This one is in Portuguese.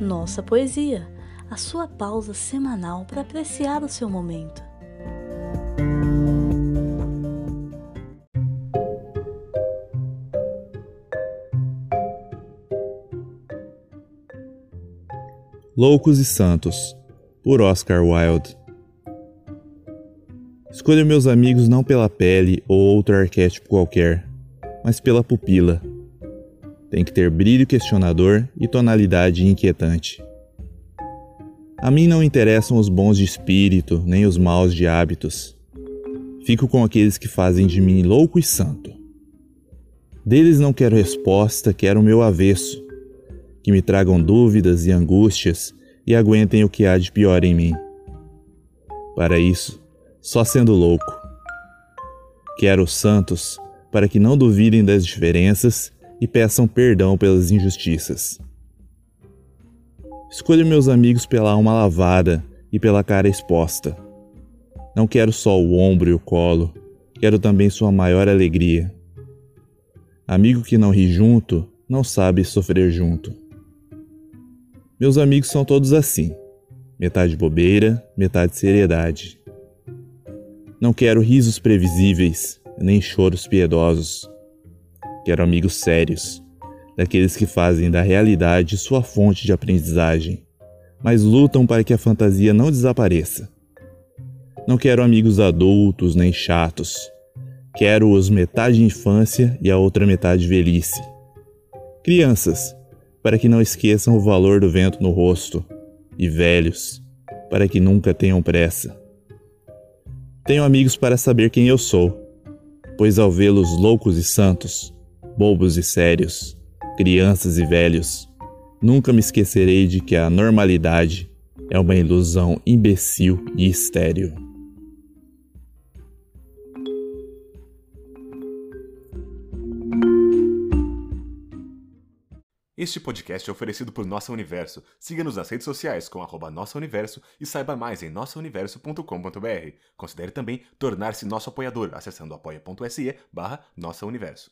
Nossa Poesia, a sua pausa semanal para apreciar o seu momento. Loucos e Santos, por Oscar Wilde. Escolho meus amigos não pela pele ou outro arquétipo qualquer, mas pela pupila. Tem que ter brilho questionador e tonalidade inquietante. A mim não interessam os bons de espírito, nem os maus de hábitos. Fico com aqueles que fazem de mim louco e santo. Deles não quero resposta, quero o meu avesso, que me tragam dúvidas e angústias e aguentem o que há de pior em mim. Para isso, só sendo louco. Quero os santos para que não duvidem das diferenças e peçam perdão pelas injustiças. Escolho meus amigos pela alma lavada e pela cara exposta. Não quero só o ombro e o colo, quero também sua maior alegria. Amigo que não ri junto, não sabe sofrer junto. Meus amigos são todos assim, metade bobeira, metade seriedade. Não quero risos previsíveis, nem choros piedosos. Quero amigos sérios, daqueles que fazem da realidade sua fonte de aprendizagem, mas lutam para que a fantasia não desapareça. Não quero amigos adultos nem chatos. Quero-os metade infância e a outra metade velhice. Crianças, para que não esqueçam o valor do vento no rosto, e velhos, para que nunca tenham pressa. Tenho amigos para saber quem eu sou, pois ao vê-los loucos e santos, bobos e sérios, crianças e velhos, nunca me esquecerei de que a normalidade é uma ilusão imbecil e estéril. Este podcast é oferecido por Nossa Universo. Siga-nos nas redes sociais com arroba Nossa Universo e saiba mais em nossauniverso.com.br. Considere também tornar-se nosso apoiador acessando apoia.se barra Nossa Universo.